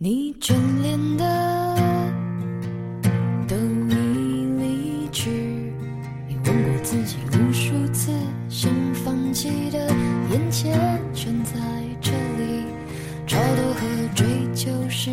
你眷恋的都已离去，你问过自己无数次，想放弃的眼前全在这里，超脱和追求是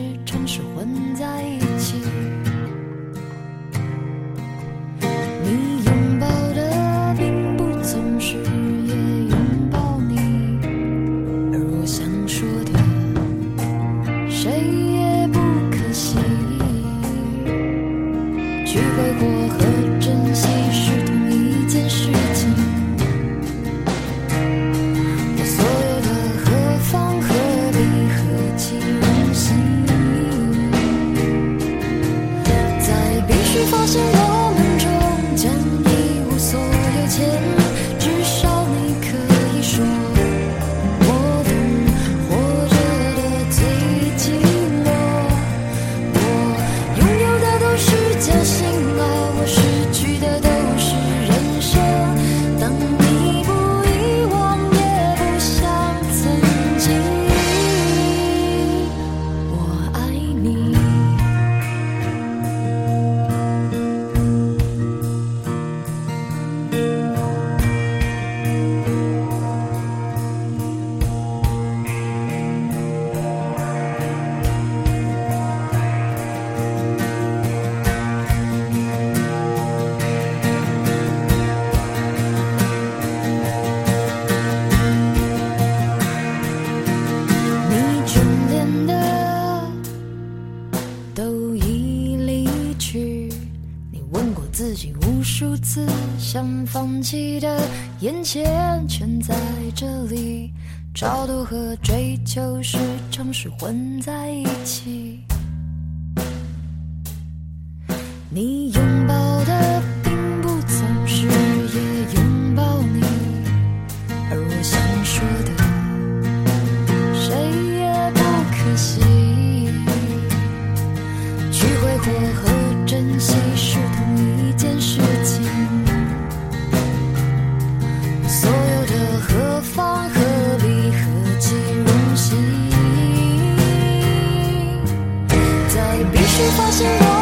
问过自己无数次，想放弃的眼前全在这里，超度和追求时常是混在一起。你拥抱的并不总是也拥抱你，而我想说的。谁也不可惜。去挥霍和珍惜是同一件事情。所有的何方何必何其荣幸，在必须发现我